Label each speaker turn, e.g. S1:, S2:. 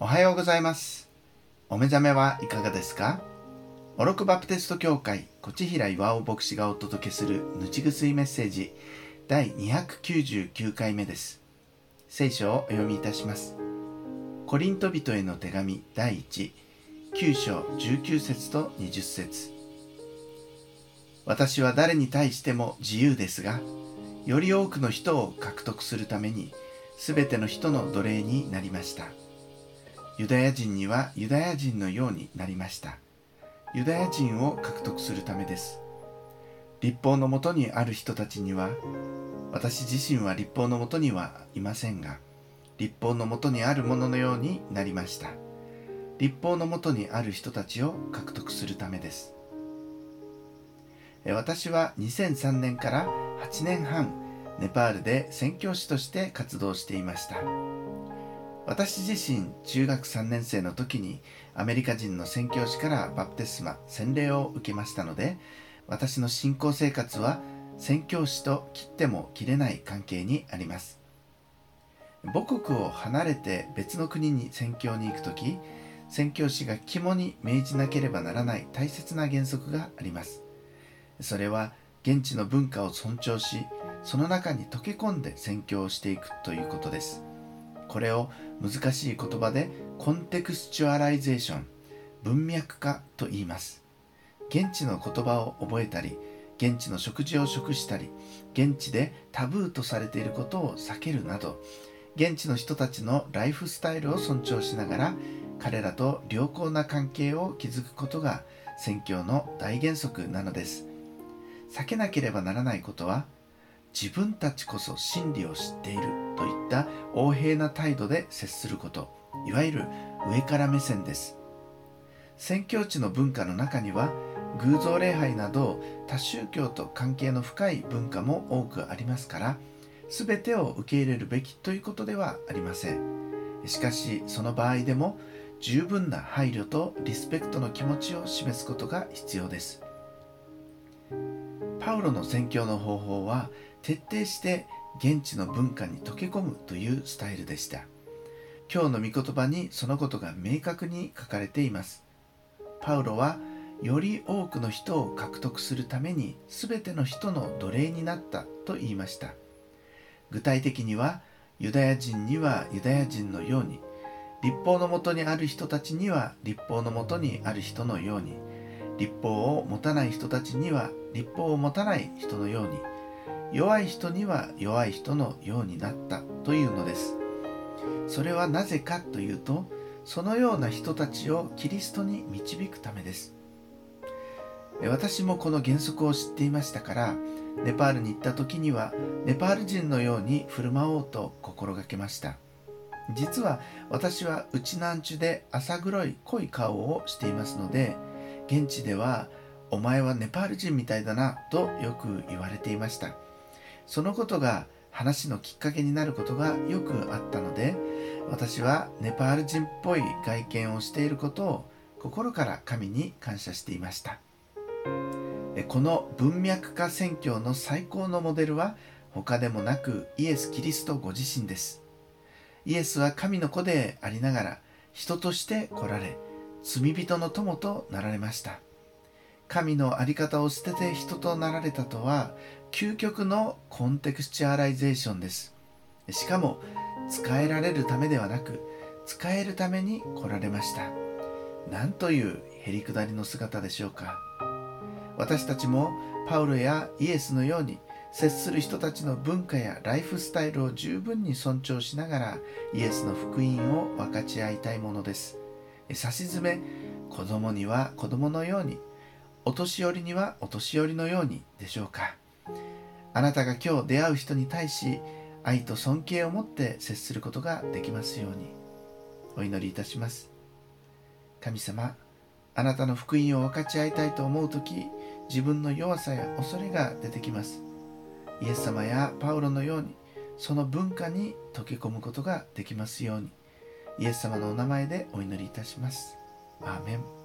S1: おはようございます。お目覚めはいかがですか？オロクバプテスト教会、こちひら岩尾牧師がお届けするぬちぐすいメッセージ第299回目です。聖書をお読みいたします。コリント人への手紙第1、9章19節と20節私は誰に対しても自由ですが、より多くの人を獲得するために、すべての人の奴隷になりました。ユダヤ人にはユダヤ人のようになりました。ユダヤ人を獲得するためです。立法のもとにある人たちには、私自身は立法のもとにはいませんが、立法のもとにあるもののようになりました。立法のもとにある人たちを獲得するためです。私は2003年から8年半、ネパールで宣教師として活動していました。私自身中学3年生の時にアメリカ人の宣教師からバプテスマ洗礼を受けましたので私の信仰生活は宣教師と切っても切れない関係にあります。母国を離れて別の国に宣教に行く時宣教師が肝に銘じなければならない大切な原則があります。それは現地の文化を尊重しその中に溶け込んで宣教をしていくということです。これを難しい言葉で contextualization 文脈化と言います。現地の言葉を覚えたり現地の食事を食したり現地でタブーとされていることを避けるなど現地の人たちのライフスタイルを尊重しながら彼らと良好な関係を築くことが宣教の大原則なのです。避けなければならないことは自分たちこそ真理を知っているといった横柄な態度で接することいわゆる上から目線です。宣教地の文化の中には偶像礼拝など多宗教と関係の深い文化も多くありますから全てを受け入れるべきということではありません。しかしその場合でも十分な配慮とリスペクトの気持ちを示すことが必要です。パウロの宣教の方法は徹底して現地の文化に溶け込むというスタイルでした。今日の御言葉にそのことが明確に書かれています。パウロはより多くの人を獲得するために全ての人の奴隷になったと言いました。具体的にはユダヤ人にはユダヤ人のように立法のもとにある人たちには立法のもとにある人のように立法を持たない人たちには立法を持たない人のように弱い人には弱い人のようになったというのです。それはなぜかというとそのような人たちをキリストに導くためです。私もこの原則を知っていましたからネパールに行った時にはネパール人のように振る舞おうと心がけました。実は私は内南中で浅黒い濃い顔をしていますので現地ではお前はネパール人みたいだなとよく言われていました。そのことが話のきっかけになることがよくあったので私はネパール人っぽい外見をしていることを心から神に感謝していました。この文脈化宣教の最高のモデルは他でもなくイエス・キリストご自身です。イエスは神の子でありながら人として来られ罪人の友となられました。神の在り方を捨てて人となられたとは究極の contextualization です。しかも仕えられるためではなく仕えるために来られました。なんというへりくだりの姿でしょうか。私たちもパウロやイエスのように接する人たちの文化やライフスタイルを十分に尊重しながらイエスの福音を分かち合いたいものです。さしずめ子供には子供のようにお年寄りにはお年寄りのようにでしょうか。あなたが今日出会う人に対し愛と尊敬を持って接することができますように。お祈りいたします。神様あなたの福音を分かち合いたいと思う時自分の弱さや恐れが出てきます。イエス様やパウロのようにその文化に溶け込むことができますように。イエス様のお名前でお祈りいたします。アーメン。